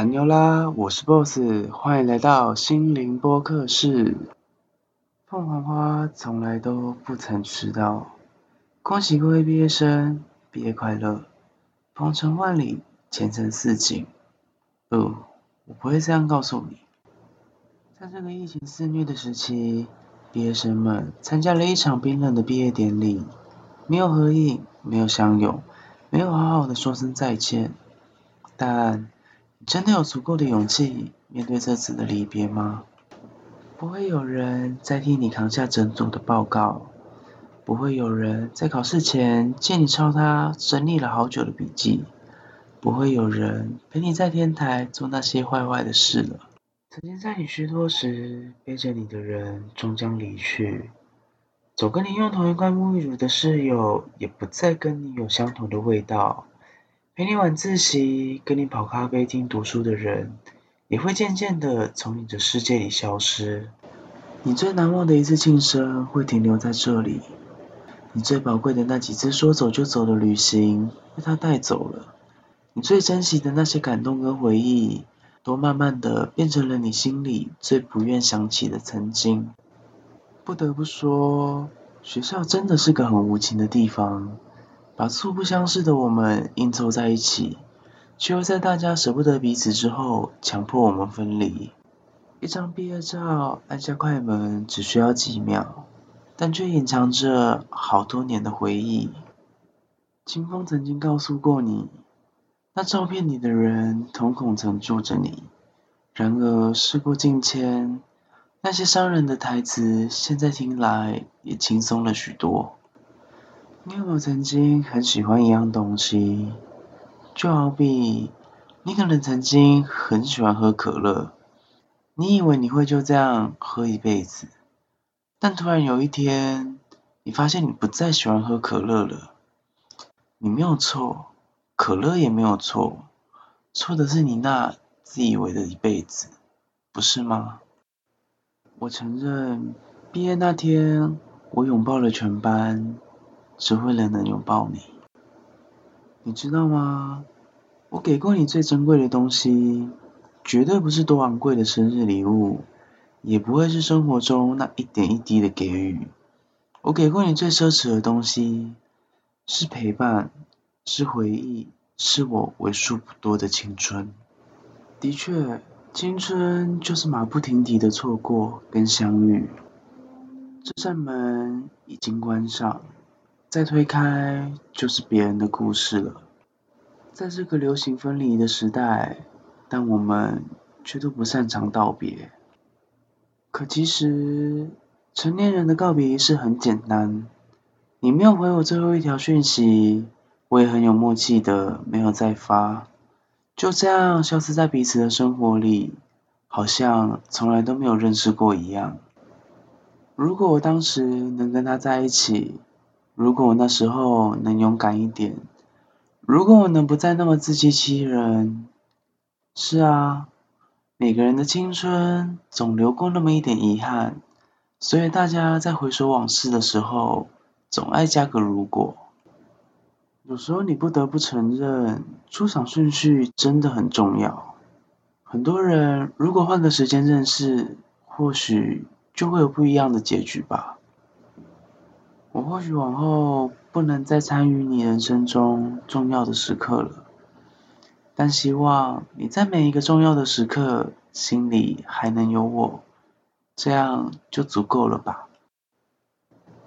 安妞啦，我是 Boss，欢迎来到心灵播客室。凤凰花从来都不曾迟到，恭喜各位毕业生，毕业快乐，鹏程万里，前程似锦。呃，我不会这样告诉你。在这个疫情肆虐的时期，毕业生们参加了一场冰冷的毕业典礼，没有合影，没有相拥，没有好好的说声再见，但。真的有足够的勇气面对这次的离别吗？不会有人再替你扛下整组的报告，不会有人在考试前借你抄他整理了好久的笔记，不会有人陪你在天台做那些坏坏的事了。曾经在你虚脱时背着你的人终将离去，走跟你用同一罐沐浴乳的室友也不再跟你有相同的味道。陪你晚自习、跟你跑咖啡厅读书的人，也会渐渐的从你的世界里消失。你最难忘的一次庆生会停留在这里，你最宝贵的那几次说走就走的旅行被他带走了，你最珍惜的那些感动跟回忆，都慢慢的变成了你心里最不愿想起的曾经。不得不说，学校真的是个很无情的地方。把素不相识的我们硬凑在一起，却又在大家舍不得彼此之后，强迫我们分离。一张毕业照，按下快门只需要几秒，但却隐藏着好多年的回忆。清风曾经告诉过你，那照片里的人瞳孔曾住着你。然而事过境迁，那些伤人的台词，现在听来也轻松了许多。你有没有曾经很喜欢一样东西？就好比你可能曾经很喜欢喝可乐，你以为你会就这样喝一辈子，但突然有一天，你发现你不再喜欢喝可乐了。你没有错，可乐也没有错，错的是你那自以为的一辈子，不是吗？我承认，毕业那天，我拥抱了全班。只为了能拥抱你，你知道吗？我给过你最珍贵的东西，绝对不是多昂贵的生日礼物，也不会是生活中那一点一滴的给予。我给过你最奢侈的东西，是陪伴，是回忆，是我为数不多的青春。的确，青春就是马不停蹄的错过跟相遇。这扇门已经关上。再推开就是别人的故事了。在这个流行分离的时代，但我们却都不擅长道别。可其实，成年人的告别仪式很简单。你没有回我最后一条讯息，我也很有默契的没有再发，就这样消失在彼此的生活里，好像从来都没有认识过一样。如果我当时能跟他在一起。如果我那时候能勇敢一点，如果我能不再那么自欺欺人，是啊，每个人的青春总留过那么一点遗憾，所以大家在回首往事的时候，总爱加个如果。有时候你不得不承认，出场顺序真的很重要。很多人如果换个时间认识，或许就会有不一样的结局吧。我或许往后不能再参与你人生中重要的时刻了，但希望你在每一个重要的时刻心里还能有我，这样就足够了吧。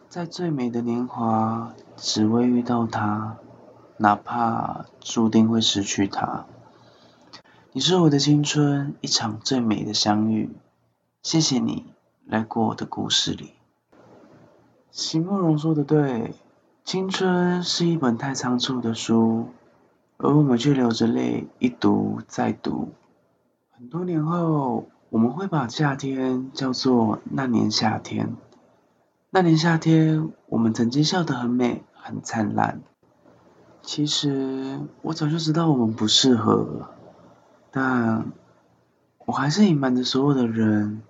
在最美的年华，只为遇到他，哪怕注定会失去他。你是我的青春，一场最美的相遇。谢谢你来过我的故事里。席慕蓉说的对，青春是一本太仓促的书，而我们却流着泪一读再读。很多年后，我们会把夏天叫做那年夏天。那年夏天，我们曾经笑得很美，很灿烂。其实，我早就知道我们不适合，但我还是隐瞒着所有的人，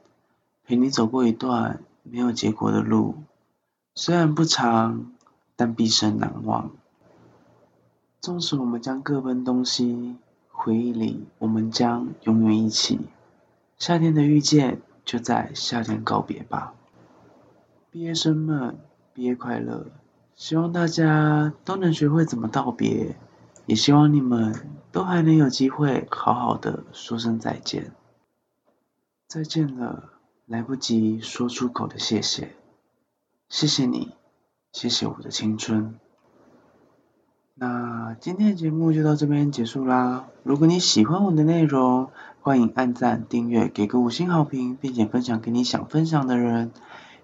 陪你走过一段没有结果的路。虽然不长，但毕生难忘。纵使我们将各奔东西，回忆里，我们将永远一起。夏天的遇见，就在夏天告别吧。毕业生们，毕业快乐！希望大家都能学会怎么道别，也希望你们都还能有机会好好的说声再见。再见了，来不及说出口的谢谢，谢谢你，谢谢我的青春。那今天的节目就到这边结束啦。如果你喜欢我的内容，欢迎按赞、订阅、给个五星好评，并且分享给你想分享的人。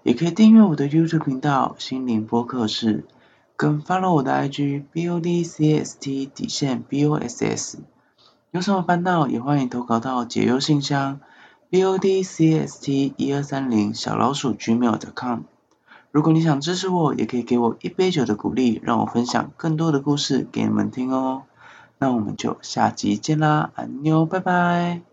也可以订阅我的 YouTube 频道心灵播客室，跟 follow 我的 IG BODCST 底线 BOSS。有什么烦恼也欢迎投稿到解忧信箱 BODCST 一二三零小老鼠 gmail.com。如果你想支持我，也可以给我一杯酒的鼓励，让我分享更多的故事给你们听哦。那我们就下集见啦，安妞，拜拜。